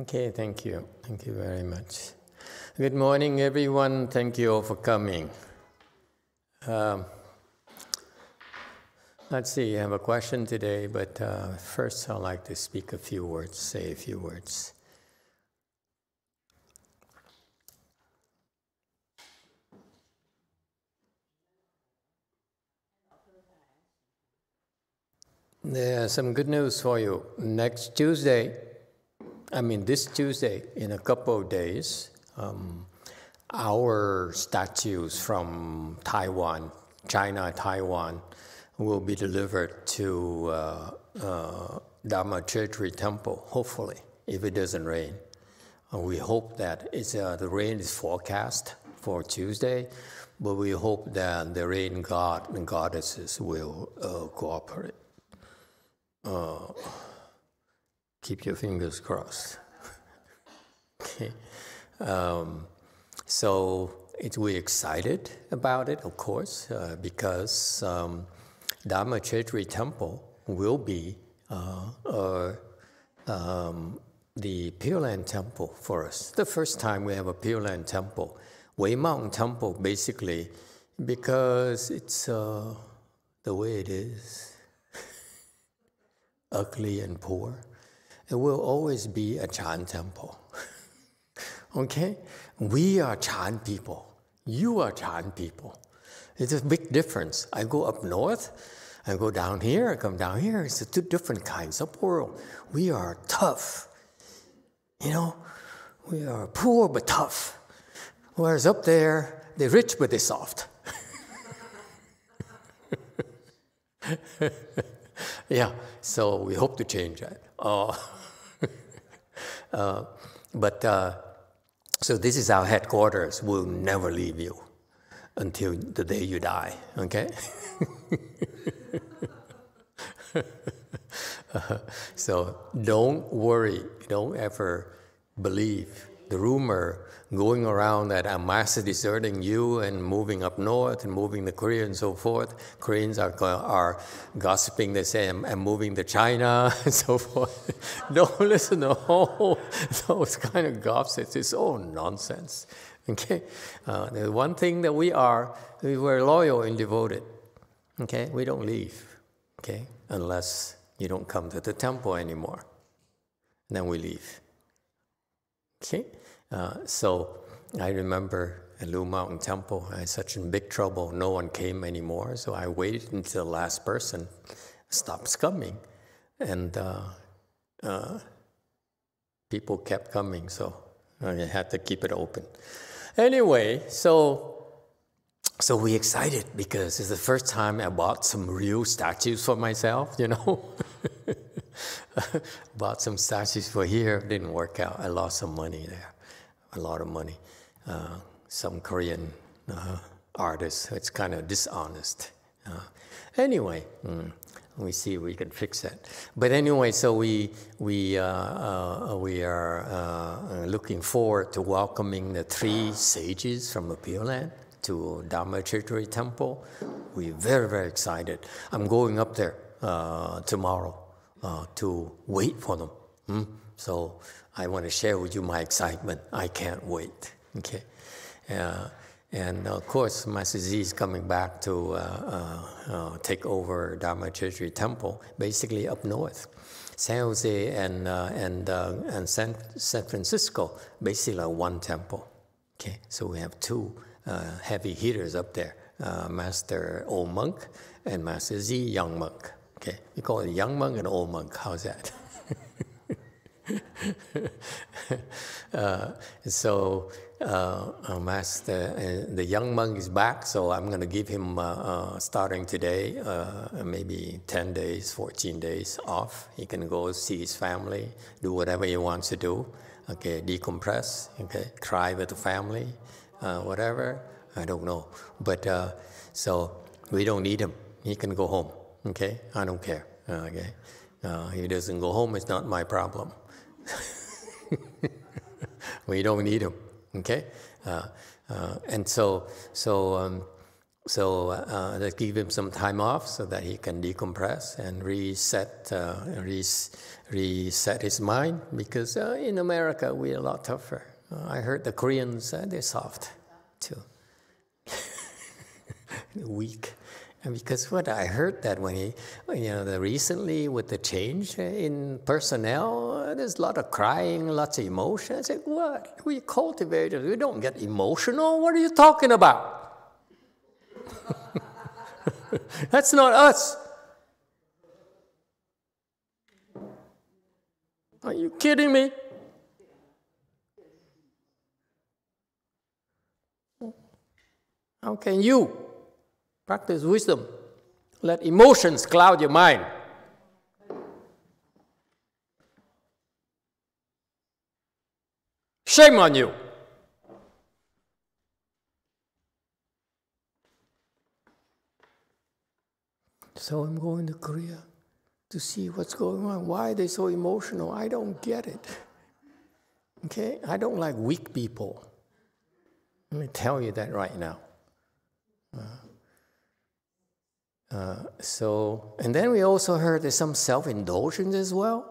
Okay, thank you. Thank you very much. Good morning, everyone. Thank you all for coming. Um, let's see, I have a question today, but uh, first I'd like to speak a few words, say a few words. There's some good news for you. Next Tuesday, I mean, this Tuesday, in a couple of days, um, our statues from Taiwan, China, Taiwan, will be delivered to uh, uh, Dharma Treasure Temple, hopefully, if it doesn't rain. Uh, we hope that it's, uh, the rain is forecast for Tuesday, but we hope that the rain god and goddesses will uh, cooperate. Keep your fingers crossed. okay. Um, so it, we're excited about it, of course, uh, because um, Dharma Treasure Temple will be uh, uh, um, the Pure Land Temple for us. The first time we have a Pure Land Temple, Wei Mountain Temple, basically, because it's uh, the way it is ugly and poor. It will always be a Chan temple. okay? We are Chan people. You are Chan people. It's a big difference. I go up north, I go down here, I come down here. It's two different kinds of world. We are tough. You know, we are poor but tough. Whereas up there, they're rich but they're soft. yeah, so we hope to change that. Uh, uh, but uh, so this is our headquarters. We'll never leave you until the day you die. Okay. so don't worry. Don't ever believe the rumor going around that Amasa is deserting you and moving up north and moving to Korea and so forth. Koreans are, are gossiping, they say, I'm, I'm moving to China and so forth. Don't listen to all those kind of gossips. It's all nonsense. Okay? Uh, the one thing that we are, we were loyal and devoted. Okay? We don't leave. Okay? Unless you don't come to the temple anymore. then we leave. Okay? Uh, so I remember at Lu Mountain Temple, I was such in big trouble. No one came anymore. So I waited until the last person stops coming. And uh, uh, people kept coming. So I had to keep it open. Anyway, so so we excited because it's the first time I bought some real statues for myself, you know. Bought some statues for here, didn't work out. I lost some money there, a lot of money. Uh, some Korean uh, artists, it's kind of dishonest. Uh, anyway, mm, we see we can fix that. But anyway, so we we uh, uh, we are uh, looking forward to welcoming the three sages from the Pure Land to Dharma Treasure Temple. We're very very excited. I'm going up there tomorrow uh, to wait for them. Hmm? So I want to share with you my excitement. I can't wait. Okay, uh, and of course, Master Z is coming back to uh, uh, uh take over Dharma Treasure Temple, basically up north. San Jose and uh, and and San San Francisco, basically one temple. Okay, so we have two heavy hitters up there: Master Old Monk and Master Z Young Monk. Okay, we call it young monk and old monk. How's that? uh, so uh, master, uh, the young monk is back, so I'm going to give him uh, uh, starting today, uh, maybe 10 days, 14 days off. He can go see his family, do whatever he wants to do. Okay, decompress. Okay, cry with the family, whatever. I don't know, but so we don't need him. He can go home. Okay, I don't care. Okay, uh, he doesn't go home. It's not my problem. we don't need him. Okay, uh, uh, and so so um, so uh, they give him some time off so that he can decompress and reset, uh, res- reset his mind because uh, in America we're a lot tougher. Uh, I heard the Koreans, uh, they're soft too. Weak. And because what I heard that when he, you know, the recently with the change in personnel, there's a lot of crying, lots of emotion. I said, what? We cultivators, we don't get emotional. What are you talking about? That's not us. Are you kidding me? How can you practice wisdom? Let emotions cloud your mind. Shame on you. So I'm going to Korea to see what's going on. Why are they so emotional? I don't get it. Okay? I don't like weak people. Let me tell you that right now. Uh, uh, so, and then we also heard there's some self indulgence as well.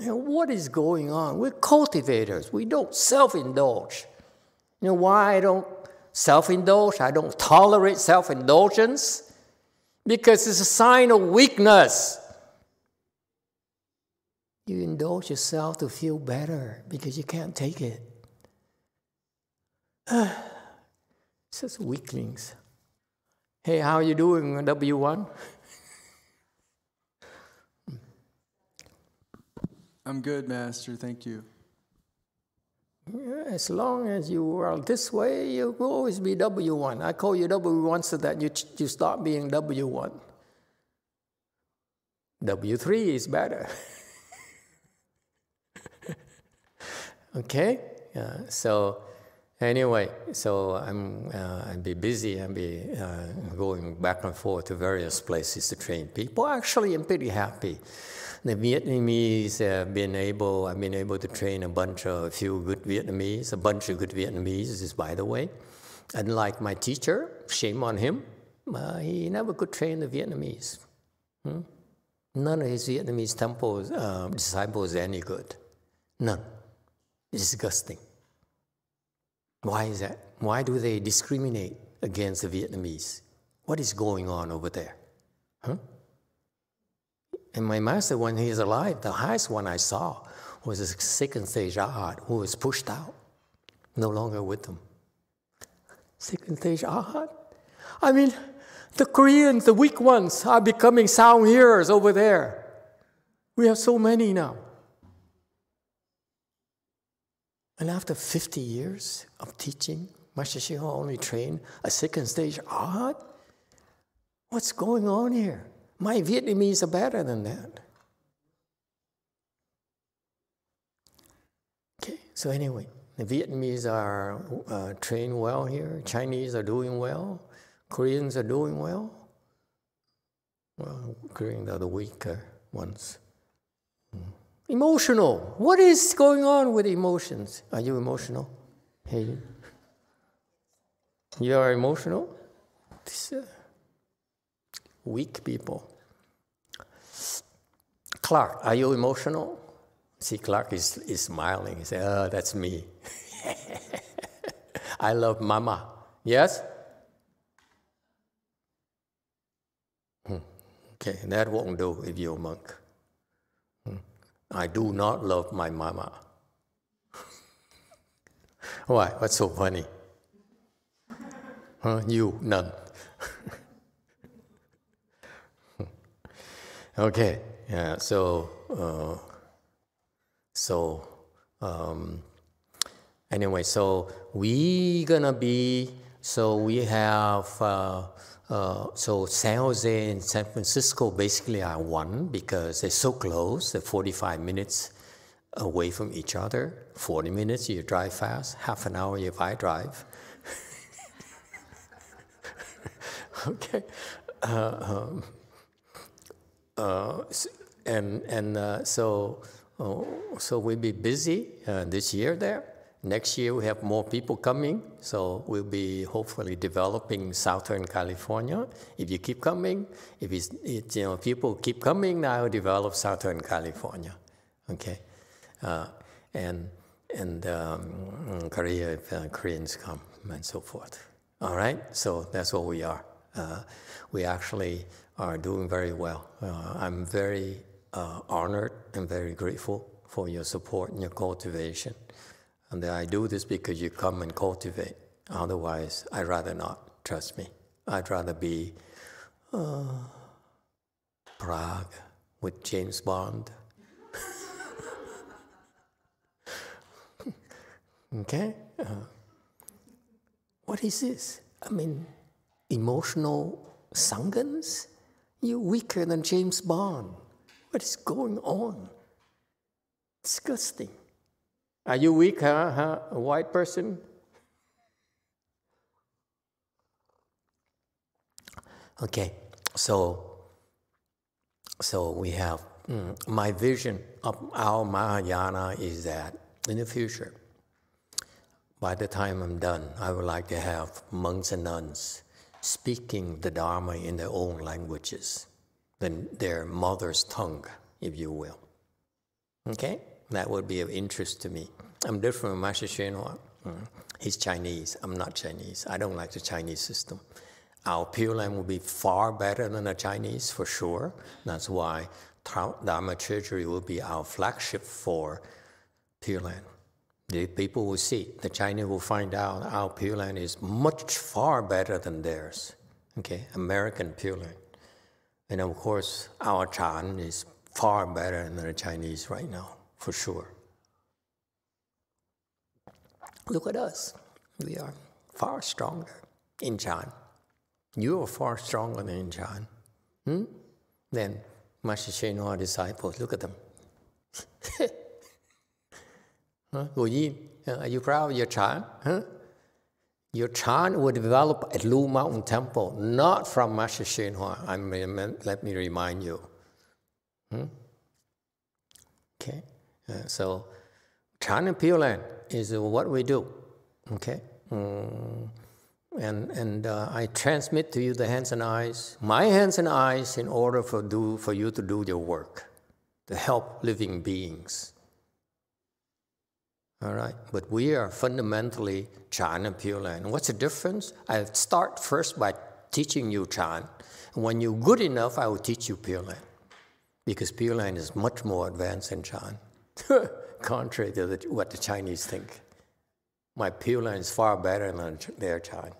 What is going on? We're cultivators, we don't self indulge. You know why I don't self indulge? I don't tolerate self indulgence? Because it's a sign of weakness. You indulge yourself to feel better because you can't take it. it's just weaklings. Hey, how are you doing, W1? I'm good, Master. Thank you. As long as you are this way, you will always be W1. I call you W1 so that you, you stop being W1. W3 is better. okay? So, anyway, so I'm uh, I'll be busy. I'll be uh, going back and forth to various places to train people. Actually, I'm pretty happy the Vietnamese have been able, I've been able to train a bunch of, a few good Vietnamese, a bunch of good Vietnamese, is by the way. Unlike my teacher, shame on him, uh, he never could train the Vietnamese. Hmm? None of his Vietnamese temples, uh, disciples any good. None. Disgusting. Why is that? Why do they discriminate against the Vietnamese? What is going on over there? Huh? And my master, when he is alive, the highest one I saw was a second stage arhat who was pushed out, no longer with them. Second stage arhat? I mean, the Koreans, the weak ones, are becoming sound hearers over there. We have so many now. And after 50 years of teaching, Master Hong only trained a second stage arhat? What's going on here? My Vietnamese are better than that. Okay, so anyway, the Vietnamese are uh, trained well here, Chinese are doing well, Koreans are doing well. Well, Koreans are the weaker ones. Emotional. What is going on with emotions? Are you emotional? Hey, you are emotional? This, uh, weak people. Clark, are you emotional? See, Clark is, is smiling. He said, Oh, that's me. I love mama. Yes? Hmm. Okay, that won't do if you're a monk. I do not love my mama. Why? What's so funny? Huh? You, none. Okay, yeah, so, uh, so, um, anyway, so we gonna be, so we have, uh, uh, so San Jose and San Francisco basically are one because they're so close, they're 45 minutes away from each other. 40 minutes, you drive fast, half an hour if I drive. okay. Uh, um, uh, and and uh, so uh, so we'll be busy uh, this year there. Next year we have more people coming, so we'll be hopefully developing Southern California. If you keep coming, if it's, it, you know people keep coming, now will develop Southern California. Okay, uh, and and um, Korea if uh, Koreans come and so forth. All right, so that's what we are. Uh, we actually are doing very well. Uh, I'm very uh, honored and very grateful for your support and your cultivation. And I do this because you come and cultivate. Otherwise, I'd rather not. Trust me. I'd rather be uh, Prague with James Bond. okay? Uh, what is this? I mean, emotional sangans? You're weaker than James Bond. What is going on? Disgusting. Are you weak, huh? huh? A white person? Okay, so so we have mm, my vision of our Mahayana is that in the future, by the time I'm done, I would like to have monks and nuns speaking the Dharma in their own languages, than their mother's tongue, if you will. Okay? That would be of interest to me. I'm different from Master Hsuan Hua. Mm. He's Chinese. I'm not Chinese. I don't like the Chinese system. Our Pure Land will be far better than the Chinese, for sure. That's why Dharma Treasury will be our flagship for Pure Land. The people will see, the Chinese will find out our Pure Land is much far better than theirs. Okay, American Pure Land. And of course, our Chan is far better than the Chinese right now, for sure. Look at us. We are far stronger in Chan. You are far stronger than in Chan. Hmm? Then Master Hsuan Hua disciples, look at them. huh? Yin, are you proud of your Chan? Huh? Your Chan will develop at Lu Mountain Temple, not from Master Hsuan Hua. I mean, let me remind you. Hmm? Okay, so Chan and Pure Land is what we do. Okay, mm. and and uh, I transmit to you the hands and eyes, my hands and eyes, in order for do for you to do your work, to help living beings. All right, but we are fundamentally Chan and Pure Land. What's the difference? I start first by teaching you Chan. And when you're good enough, I will teach you Pure Land because Pure Land is much more advanced than Chan, contrary to the, what the Chinese think. My Pure Land is far better than their Chan.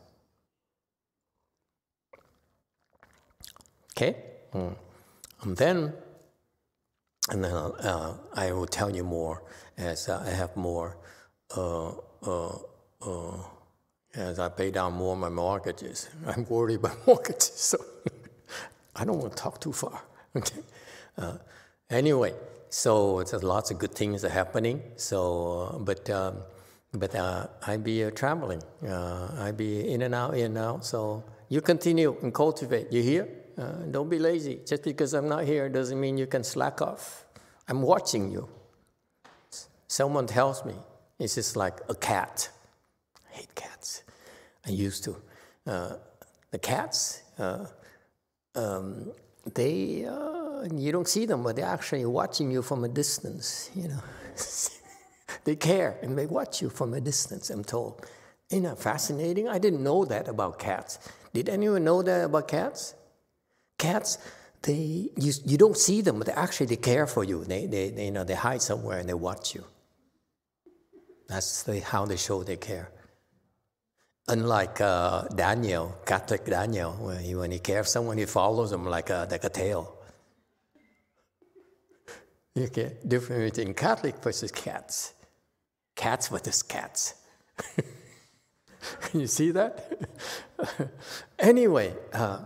Okay? Mm. And then, and then uh, I will tell you more as I have more, uh, uh, uh as I pay down more of my mortgages. I'm worried about mortgages, so I don't want to talk too far. Okay. Uh, anyway, so there's lots of good things are happening. So, uh, but um, but uh, I be uh, traveling. Uh, I be in and out, in and out. So you continue and cultivate. You hear? Uh, don't be lazy. Just because I'm not here doesn't mean you can slack off. I'm watching you. Someone tells me it's just like a cat. I hate cats. I used to. the cats, um, they uh, you don't see them, but they're actually watching you from a distance, you know. they care and they watch you from a distance, I'm told. Isn't that fascinating? I didn't know that about cats. Did anyone know that about cats? Cats, they, you, you don't see them, but they actually they care for you. They, they, they, you know, they hide somewhere and they watch you. That's the, how they show they care. Unlike uh, Daniel, Catholic Daniel, when he, when he cares someone, he follows them like a, like a tail. Okay, difference between Catholic versus cats. Cats versus cats. you see that? anyway, uh,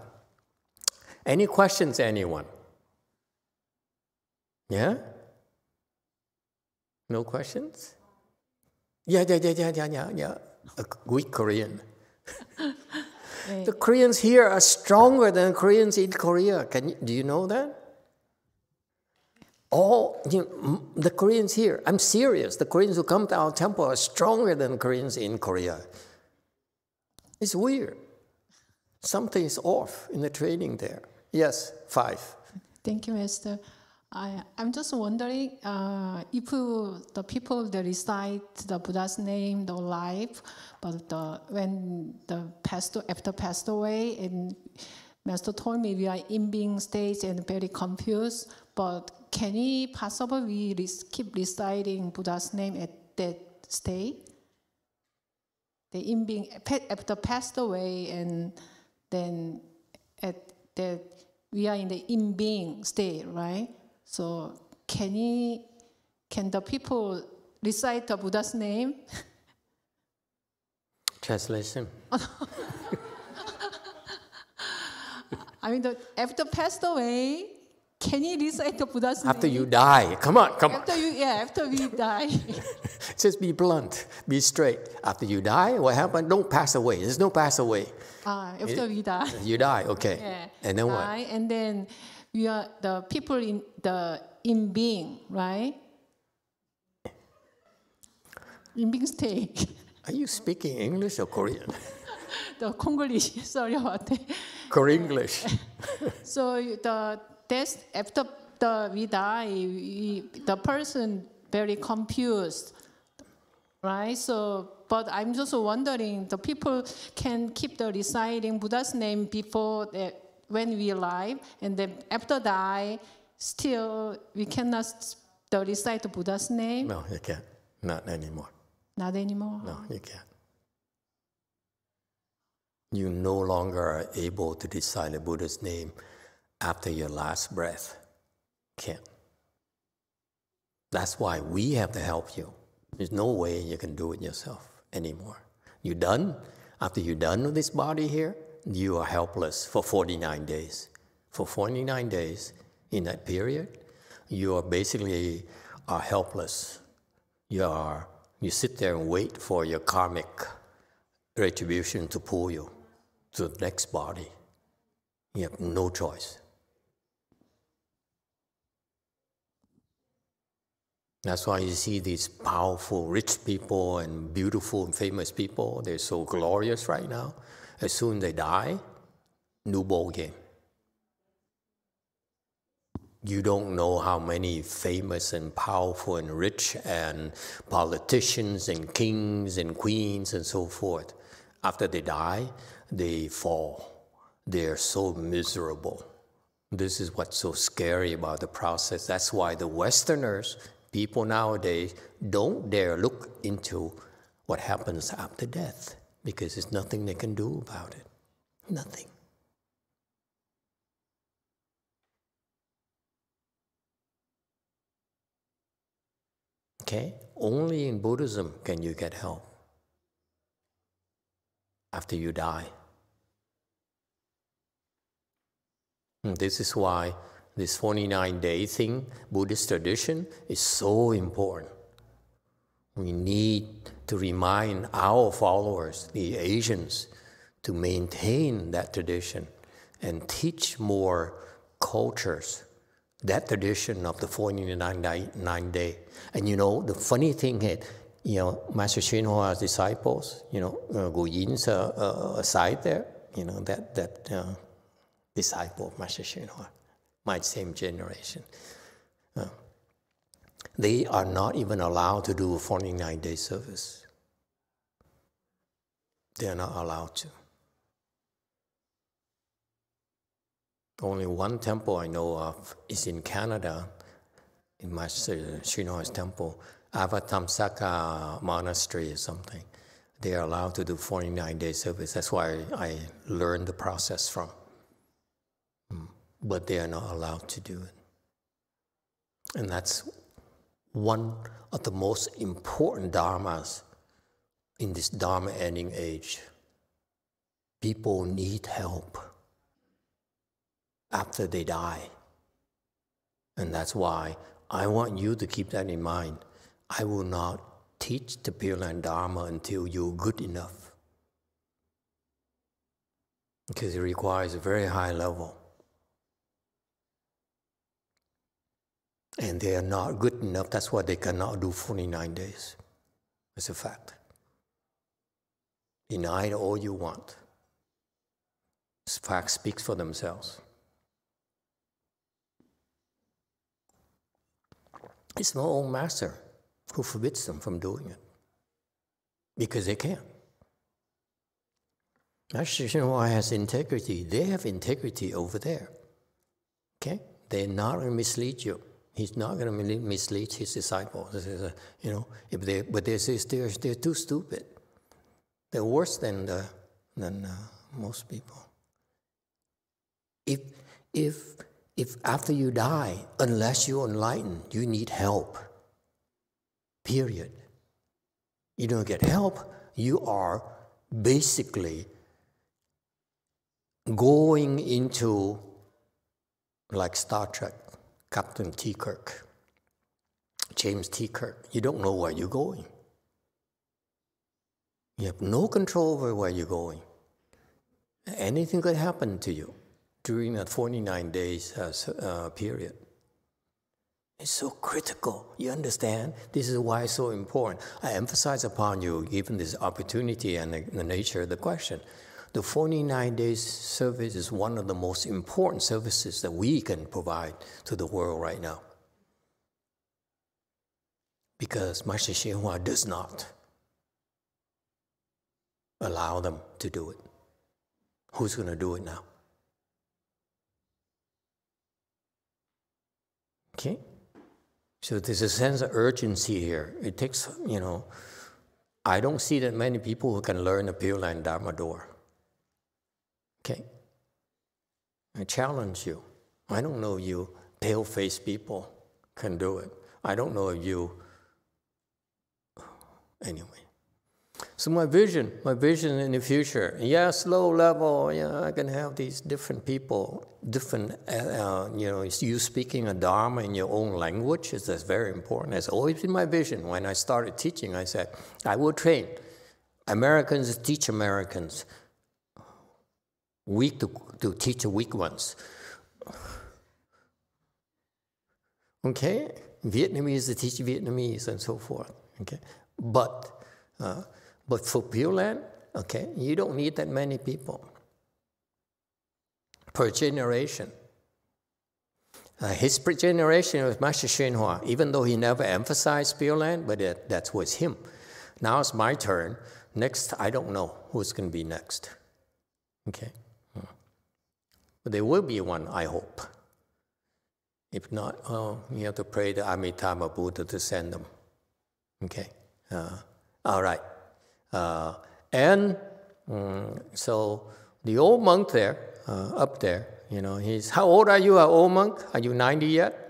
any questions, anyone? Yeah? No questions? Yeah, yeah, yeah, yeah, yeah, yeah, yeah. A weak Korean. the Koreans here are stronger than Koreans in Korea. Can you, do you know that? All you know, the Koreans here, I'm serious. The Koreans who come to our temple are stronger than Koreans in Korea. It's weird. Something is off in the training there. Yes, five. Thank you, Master. I, I'm just wondering uh, if the people that recite the Buddha's name, the life, but the, when the pastor after passed away, and Master told me we are in being stage and very confused. But can he possibly re- keep reciting Buddha's name at that state? The in being after passed away, and then at that we are in the in being state, right? So can he, can the people recite the Buddha's name? Translation. I mean, the, after passed away, can he recite the Buddha's name? After name? you die, come on, come on. After you, yeah, after we die. Just be blunt, be straight. After you die, what happened? Don't pass away. There's no pass away. Ah, after we die. You die, okay. Yeah. And then what? And then we are the people in the in being, right? In being state. Are you speaking English or Korean? the Konglish, sorry about that. Korean English. So the that's after the we die, we, the person very confused, right? So, but I'm just wondering, the people can keep the reciting Buddha's name before the, when we alive, and then after die, still we cannot recite the Buddha's name. No, you can't. Not anymore. Not anymore. No, you can't. You no longer are able to recite the Buddha's name after your last breath. Can't. That's why we have to help you. There's no way you can do it yourself anymore. You done? After you're done with this body here, you are helpless for 49 days. For 49 days, in that period, you are basically are helpless. You are you sit there and wait for your karmic retribution to pull you to the next body. You have no choice. That's why you see these powerful, rich people and beautiful and famous people. They're so glorious right now. As soon as they die, new ball game. You don't know how many famous and powerful and rich and politicians and kings and queens and so forth. After they die, they fall. They are so miserable. This is what's so scary about the process. That's why the Westerners, people nowadays, don't dare look into what happens after death because there's nothing they can do about it. Nothing. Okay? Only in Buddhism can you get help after you die. And this is why this 49 day thing, Buddhist tradition, is so important. We need to remind our followers, the Asians, to maintain that tradition and teach more cultures that tradition of the 49 day. And you know, the funny thing is, you know, Master Hua's disciples, you know, uh, Gu Yin's uh, uh, side there, you know, that, that uh, disciple of Master Hua, my same generation. Uh, they are not even allowed to do a 49 day service. They are not allowed to. Only one temple I know of is in Canada, in Hsuan Hua's temple, Avatamsaka Monastery or something. They are allowed to do 49 day service. That's why I learned the process from. Hmm. But they are not allowed to do it. And that's one of the most important dharmas in this dharma ending age. People need help after they die. And that's why I want you to keep that in mind. I will not teach the Pure Land Dharma until you're good enough. Because it requires a very high level. And they are not good enough. That's why they cannot do 49 days. It's a fact. Deny all you want. This fact speaks for themselves. It's my own master who forbids them from doing it because they can't. Master Hsuan Hua has integrity. They have integrity over there. Okay? They're not going to mislead you. He's not going to mislead his disciples. You know, if they, but they're, they're, they're too stupid. They're worse than, the, than uh, most people. If, if, if after you die, unless you're enlightened, you need help, period. You don't get help, you are basically going into like Star Trek, Captain T. Kirk, James T. Kirk. You don't know where you're going. You have no control over where you're going. Anything could happen to you during that 49 days uh, period. It's so critical. You understand? This is why it's so important. I emphasize upon you, given this opportunity and the, the nature of the question. The 49 days service is one of the most important services that we can provide to the world right now. Because Master Hsuan Hua does not allow them to do it. Who's going to do it now? Okay? So there's a sense of urgency here. It takes, you know, I don't see that many people who can learn the Pure Land Dharma door. Okay? I challenge you. I don't know you pale faced people can do it. I don't know if you. Anyway. So my vision, my vision in the future, yes, low level, yeah, I can have these different people, different, uh, uh you know, you speaking a Dharma in your own language is that's very important. That's always been my vision. When I started teaching, I said, I will train Americans teach Americans, weak to, to teach weak ones. Okay? Vietnamese to teach Vietnamese and so forth. Okay? But uh, but for Pure Land, okay, you don't need that many people per generation. Uh, his generation was Master Hua, even though he never emphasized Pure Land, but it, that was him. Now it's my turn. Next, I don't know who's going to be next. Okay? There will be one, I hope. If not, oh, you have to pray the Amitabha Buddha to send them. Okay? Uh, all right. Uh, and um, so the old monk there, uh, up there, you know, he's, how old are you, an old monk? Are you 90 yet?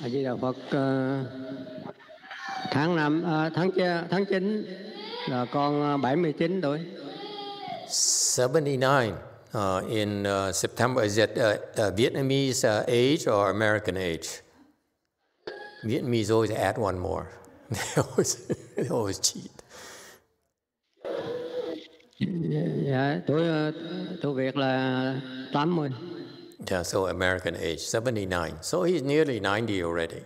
A uh, tháng năm uh, tháng tháng 9 là con 79 tuổi. 79 uh, in uh, September. Is it uh, uh Vietnamese uh, age or American age? Vietnamese always add one more. they always, they always cheat. Yeah, tuổi tuổi Việt là 80. Yeah, so American age, 79. So he's nearly 90 already.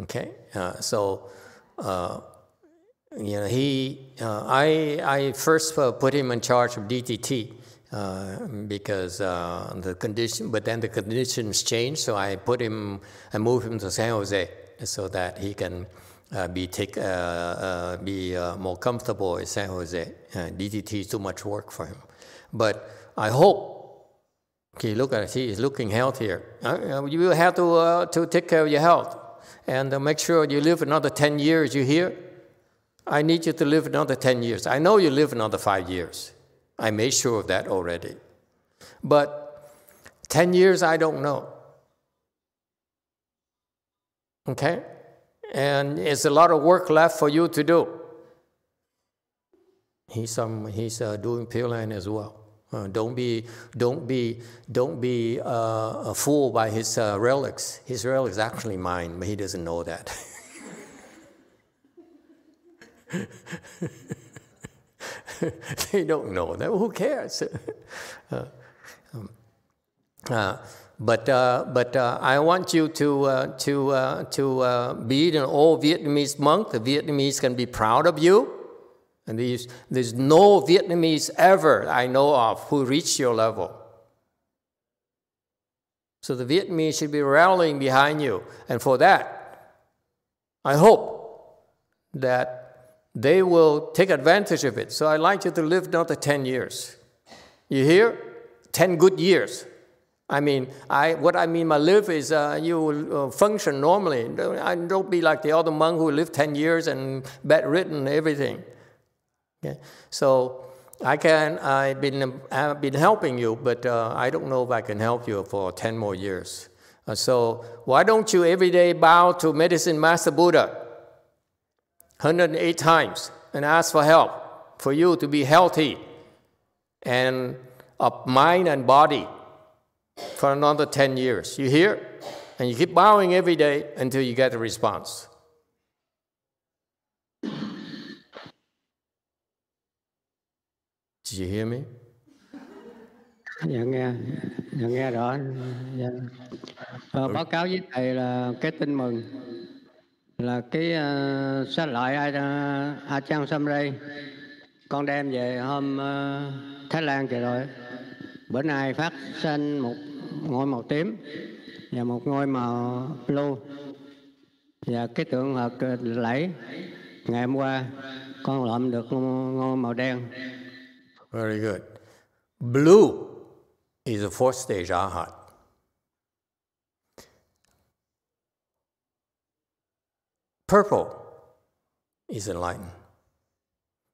Okay, uh, so uh, you know, he, uh, I, I first uh, put him in charge of DTT uh, because uh, the condition, but then the conditions changed, so I put him, I moved him to San Jose so that he can be take, be more comfortable in San Jose. DTT is too much work for him, but I hope. Okay, look at it. He is looking healthier. you will have to to take care of your health and make sure you live another ten years. You hear? I need you to live another 10 years. I know you live another five years. I made sure of that already. But 10 years, I don't know. Okay? And it's a lot of work left for you to do. He's, um, he's uh, doing Pure as well. Uh, don't be, don't be, don't be uh, fooled by his uh, relics. His relics actually mine, but he doesn't know that. they don't know. That. Who cares? uh, um, uh, but uh, but I want you to to to be an old Vietnamese monk. The Vietnamese can be proud of you. And there's, there's no Vietnamese ever I know of who reached your level. So the Vietnamese should be rallying behind you. And for that, I hope that they will take advantage of it. So I'd like you to live another 10 years. You hear? 10 good years. I mean, I, what I mean by live is uh, you will uh, function normally. Don't, don't be like the other monk who lived 10 years and bedridden and everything. Okay? So I can, I've been, I've been helping you, but uh, I don't know if I can help you for 10 more years. Uh, so why don't you every day bow to Medicine Master Buddha 108 times and ask for help for you to be healthy and of mind and body for another 10 years. You hear? And you keep bowing every day until you get a response. Did you hear me? Dạ nghe, dạ nghe rõ. Dạ. Và báo cáo với thầy là cái tin mừng là cái uh, sách lợi A, A Chan Samray con đem về hôm uh, Thái Lan trời rồi bữa nay phát sinh một ngôi màu tím và một ngôi màu blue và cái tượng hợp lẫy ngày hôm qua con lượm được ngôi màu đen Very good. Blue is a fourth stage arhat. Purple is enlightened.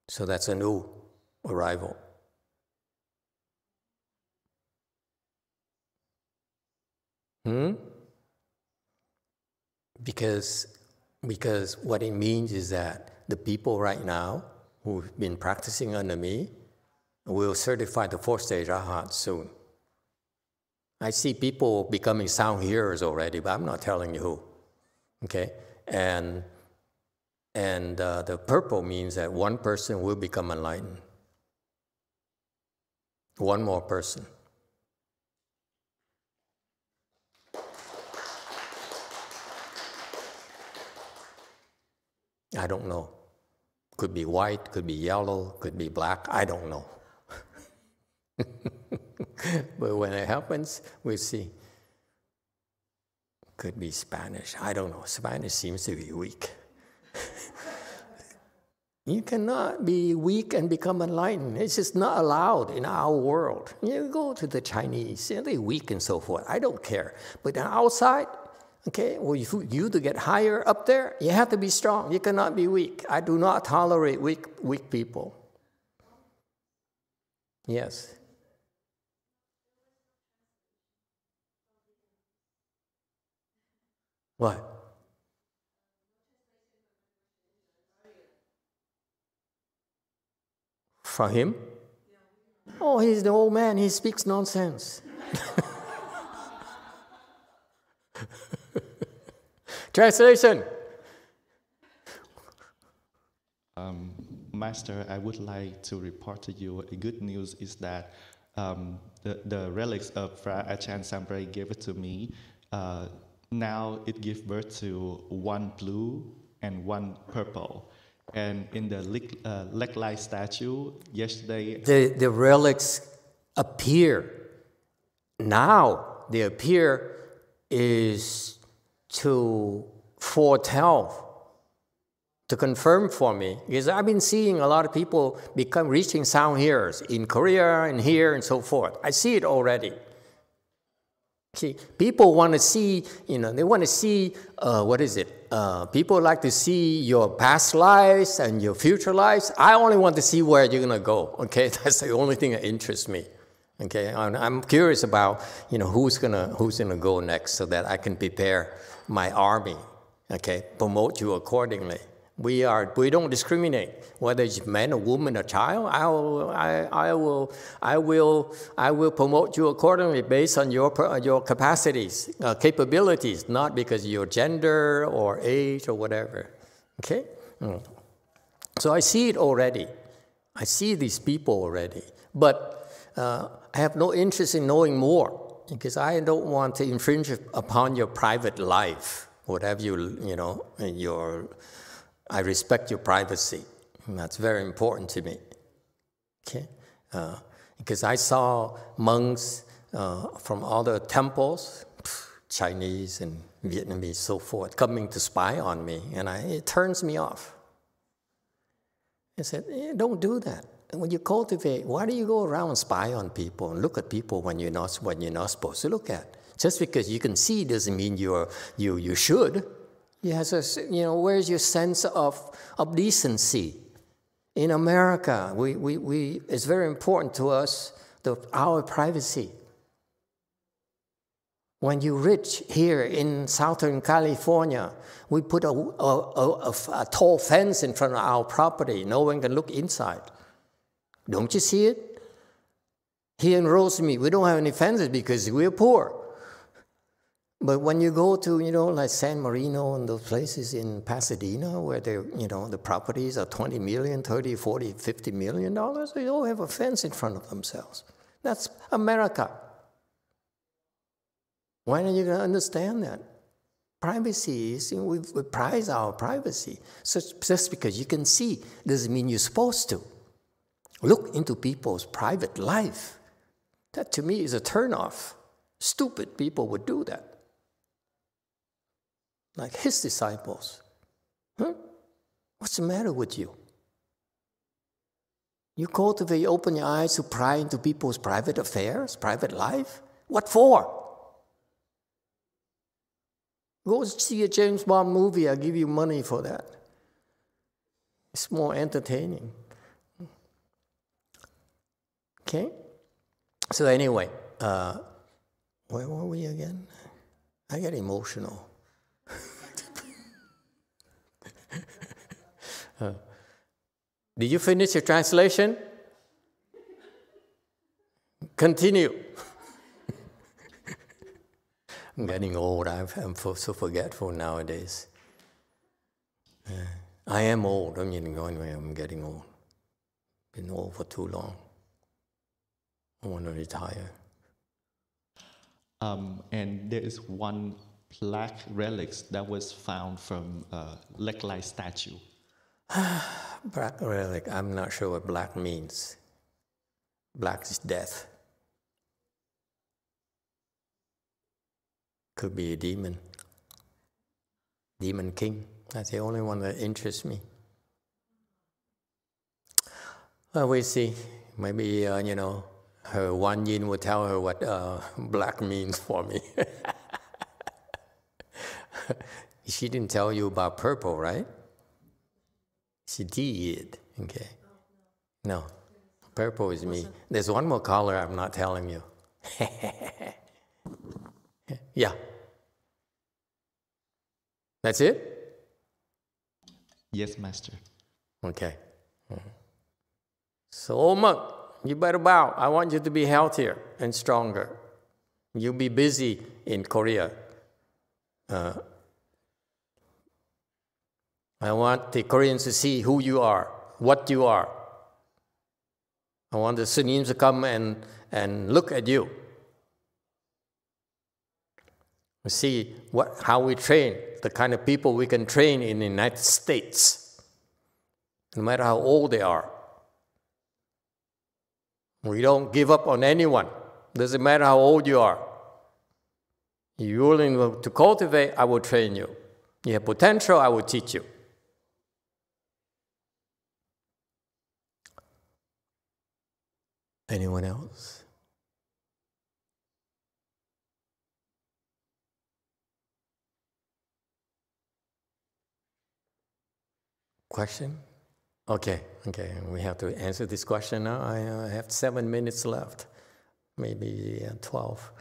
So that's a new arrival. Hmm? Because, because what it means is that the people right now who've been practicing under me will certify the fourth stage Arhat soon. I see people becoming sound hearers already, but I'm not telling you who. Okay? And, and uh, the purple means that one person will become enlightened. One more person. I don't know. Could be white, could be yellow, could be black, I don't know. but when it happens, we'll see. Could be Spanish, I don't know. Spanish seems to be weak. you cannot be weak and become enlightened. It's just not allowed in our world. You go to the Chinese, they're weak and so forth. I don't care. But outside, Okay, well, you, you to get higher up there, you have to be strong. You cannot be weak. I do not tolerate weak, weak people. Yes. What? From him? Oh, he's the old man. He speaks nonsense. Translation. Um, Master, I would like to report to you a good news is that um, the, the relics of Fra Achan Sambray gave it to me. Uh, now it gives birth to one blue and one purple. And in the uh, Leg statue, yesterday... The, the relics appear. Now they appear is to foretell, to confirm for me, because I've been seeing a lot of people become reaching sound hearers in Korea and here and so forth. I see it already. See, people want to see, you know, they want to see, uh, what is it? Uh, people like to see your past lives and your future lives. I only want to see where you're going to go, okay? That's the only thing that interests me. Okay, I'm curious about you know who's gonna who's gonna go next, so that I can prepare my army, okay, promote you accordingly. We are we don't discriminate whether it's man or woman or child. I will I, I will I will I will promote you accordingly based on your your capacities, uh, capabilities, not because your gender or age or whatever. Okay, mm. so I see it already. I see these people already, but uh, I have no interest in knowing more because I don't want to infringe upon your private life, whatever you, you know, your, I respect your privacy. And that's very important to me. Okay? Uh, because I saw monks uh, from other temples, Chinese and Vietnamese, so forth, coming to spy on me, and I, it turns me off. I said, eh, don't do that. And when you cultivate, why do you go around and spy on people and look at people when you're not when you're not supposed to look at? Just because you can see doesn't mean you're you you should. Yes, you know, where's your sense of, of decency? In America, we, we, we, it's very important to us the, our privacy. When you're rich here in Southern California, we put a, a, a, a, tall fence in front of our property. No one can look inside. Don't you see it? Here in Rosemead, we don't have any fences because we're poor. But when you go to, you know, like San Marino and those places in Pasadena where they, you know, the properties are 20 million, 30, 40, 50 million dollars, they all have a fence in front of themselves. That's America. Why don't you understand that? Privacy is, you know, we, we prize our privacy. So just because you can see doesn't mean you're supposed to. Look into people's private life. That to me is a turnoff. Stupid people would do that. Like his disciples. Huh? What's the matter with you? You cultivate, open your eyes to pry into people's private affairs, private life? What for? Go see a James Bond movie, I'll give you money for that. It's more entertaining. Okay? So, anyway, uh, where were we again? I get emotional. Uh, did you finish your translation? Continue. I'm getting old. I'm so forgetful nowadays. Uh, I am old. I mean, I'm getting old. Been old for too long. I want to retire. Um, and there is one black relic that was found from a Lek Lai statue. black relic, I'm not sure what black means. Black is death. Could be a demon. Demon king. That's the only one that interests me. Well, we see. Maybe, uh, you know, her one yin will tell her what uh, black means for me. she didn't tell you about purple, right? She did. Okay. No, purple is me. There's one more color I'm not telling you. yeah. That's it? Yes, Master. Okay. So, old monk, you better bow. I want you to be healthier and stronger. You'll be busy in Korea. Uh, I want the Koreans to see who you are, what you are. I want the Sunnis to come and, and look at you. See what, how we train, the kind of people we can train in the United States, no matter how old they are. We don't give up on anyone. Doesn't matter how old you are. You're willing to cultivate, I will train you. You have potential, I will teach you. Anyone else? Question? Okay, okay, we have to answer this question now. I uh, have seven minutes left, maybe uh, 12.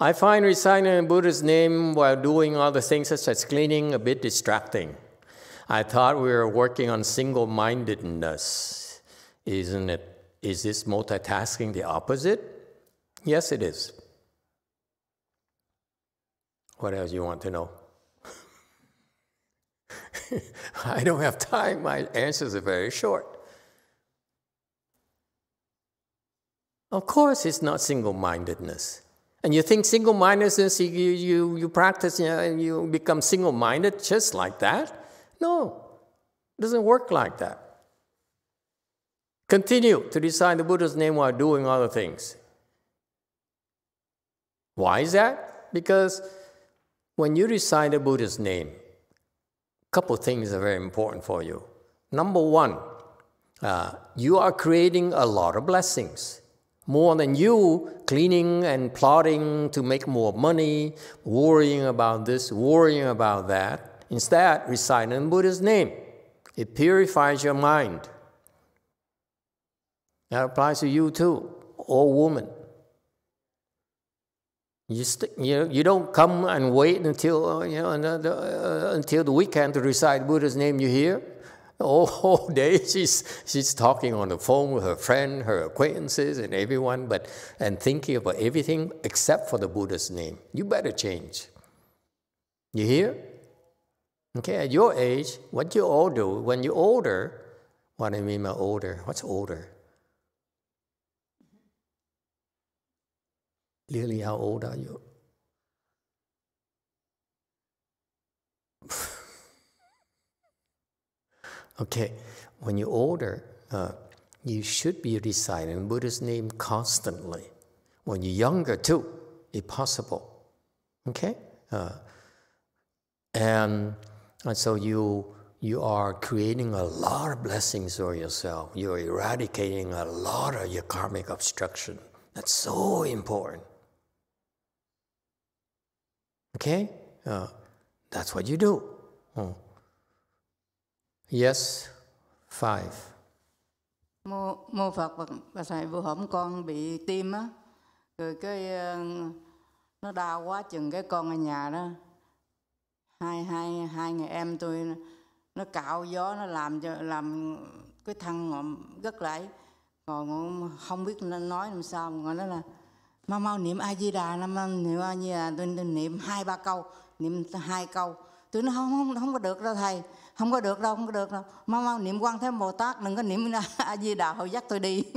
I find reciting Buddha's name while doing other things such as cleaning a bit distracting. I thought we were working on single mindedness. Isn't it? Is this multitasking the opposite? Yes, it is. What else you want to know? I don't have time. My answers are very short. Of course, it's not single mindedness. And you think single mindedness, you, you, you practice you and you become single minded just like that? No, it doesn't work like that. Continue to recite the Buddha's name while doing other things. Why is that? Because when you recite the Buddha's name, a couple things are very important for you. Number one, uh, you are creating a lot of blessings. More than you cleaning and plotting to make more money, worrying about this, worrying about that. Instead, reciting Buddha's name. It purifies your mind. That applies to you too, old woman. You, st- you, you don't come and wait until, uh, you know, uh, until the weekend to recite Buddha's name you hear. All, all day she's, she's talking on the phone with her friend, her acquaintances, and everyone, but, and thinking about everything except for the Buddha's name. You better change. You hear? Okay, at your age, what you all do, when you're older, what I mean by older? What's older? Lily, how old are you? okay, when you're older, uh, you should be reciting Buddha's name constantly. When you're younger, too, if possible. Okay? Uh, and, and so you you are creating a lot of blessings for yourself. You're eradicating a lot of your karmic obstruction. That's so important. Okay? Uh, that's what you do. Oh. Yes, five. Mô, mô Phật và, và thầy vừa hổm con bị tim á, rồi cái uh, nó đau quá chừng cái con ở nhà đó hai hai hai người em tôi nó cạo gió nó làm cho làm cái thân ngộm rất lại còn không biết nói làm sao mà nó là mau mau niệm a di đà năm niệm a di đà tôi, tôi niệm hai ba câu niệm hai câu. Tôi nói không không không có được đâu thầy. Không có được đâu không có được đâu. Mau mau niệm quan thế bồ tát đừng có niệm a di đà hồi dắt tôi đi.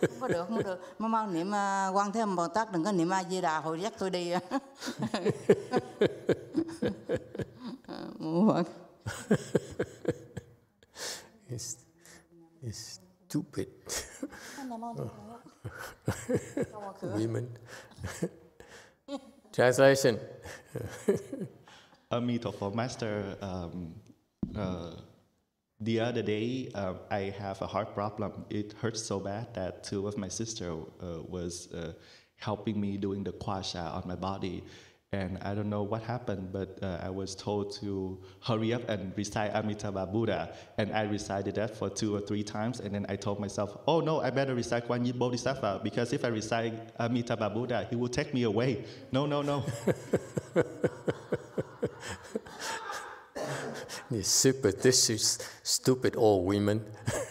Không có được không có được. Mau mau niệm uh, quan thế bồ tát đừng có niệm a di đà hồi dắt tôi đi. It's, it's stupid women translation Amitabha Master, um, uh, the other day uh, I have a heart problem. It hurts so bad that two of my sister uh, was uh, helping me doing the gua sha on my body. And I don't know what happened, but uh, I was told to hurry up and recite Amitabha Buddha. And I recited that for two or three times. And then I told myself, oh no, I better recite Kuan Yin Bodhisattva because if I recite Amitabha Buddha, he will take me away. No, no, no. These superstitious, stupid old women.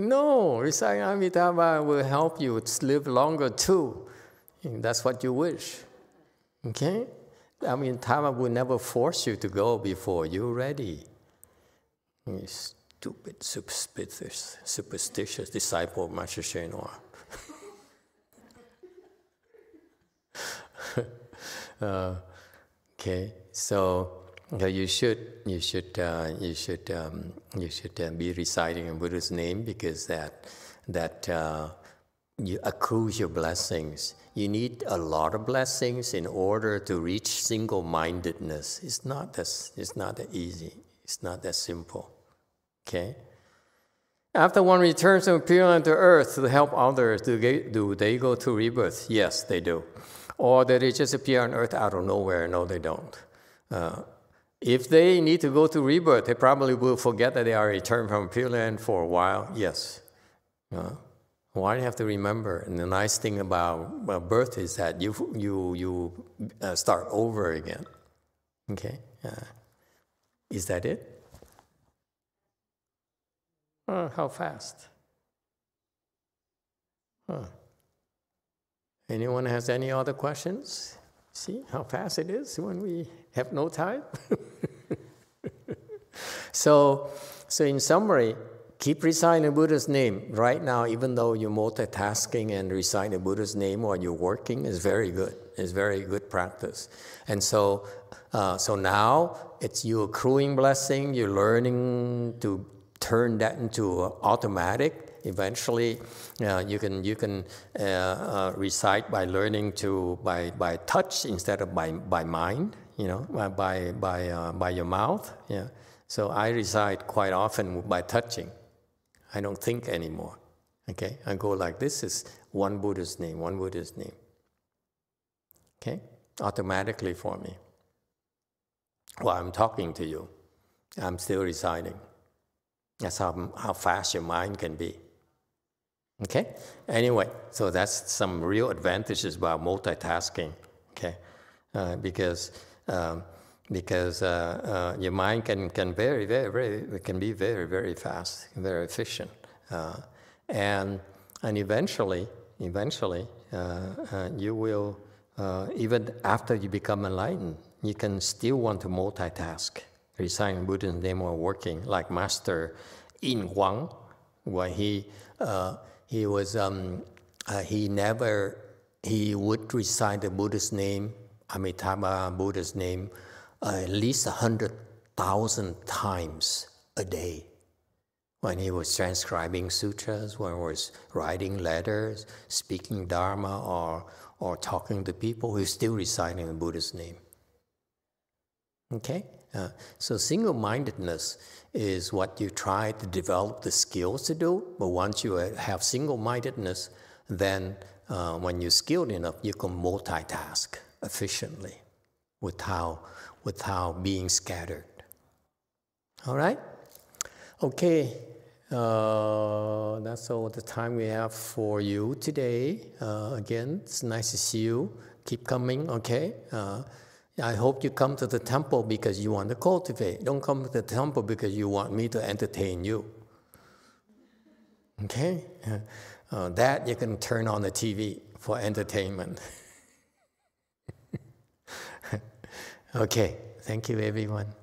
no, reciting Amitabha will help you live longer too. That's what you wish. Okay? Amitabha will never force you to go before you're ready. You stupid, superstitious, superstitious disciple of Master Hsuan Hua. uh, okay, so uh, you should you should uh, you should um, you should uh, be reciting in Buddha's name because that that uh, you accrues your blessings. You need a lot of blessings in order to reach single-mindedness. It's not that it's not that easy. It's not that simple. Okay. After one returns from appearing to earth to help others, do they, do they go to rebirth? Yes, they do. Or do they just appear on earth out of nowhere? No, they don't. Uh, if they need to go to rebirth, they probably will forget that they are returned from Pure Land for a while. Yes. Uh, why do you have to remember? And the nice thing about well, birth is that you you you uh, start over again. Okay. Uh, is that it? Uh, how fast? Huh. Anyone has any other questions? See how fast it is when we have no time? so, so in summary, keep reciting the Buddha's name. Right now, even though you're multitasking and reciting the Buddha's name while you're working is very good. It's very good practice. And so, uh, so now it's you accruing blessing. You're learning to turn that into automatic. Eventually, uh, you can you can uh, uh, recite by learning to by by touch instead of by by mind. You know, by by uh, by your mouth. Yeah. So I recite quite often by touching. I don't think anymore. Okay, I go like this is one Buddha's name, one Buddha's name. Okay, automatically for me. While I'm talking to you, I'm still reciting. That's how, how fast your mind can be. Okay? Anyway, so that's some real advantages about multitasking. Okay? Uh, because um, because uh, uh, your mind can, can very, very, very, can be very, very fast, very efficient. Uh, and, and eventually, eventually, uh, uh, you will, even after you become enlightened, you can still want to multitask, reciting Buddha's name or working, like Master Yin Guang, where he, he was, um, he never, he would recite the Buddha's name, Amitabha Buddha's name, at least 100,000 times a day. When he was transcribing sutras, when he was writing letters, speaking Dharma, or, or talking to people, he's still reciting the Buddha's name. Okay? Uh, so single mindedness is what you try to develop the skills to do, but once you have single mindedness, then uh, when you're skilled enough, you can multitask efficiently without without being scattered. All right? Okay, uh, that's all the time we have for you today. Uh, again, it's nice to see you. Keep coming, okay? Uh, I hope you come to the temple because you want to cultivate. Don't come to the temple because you want me to entertain you. Okay? Uh, that you can turn on the TV for entertainment. Okay, thank you everyone.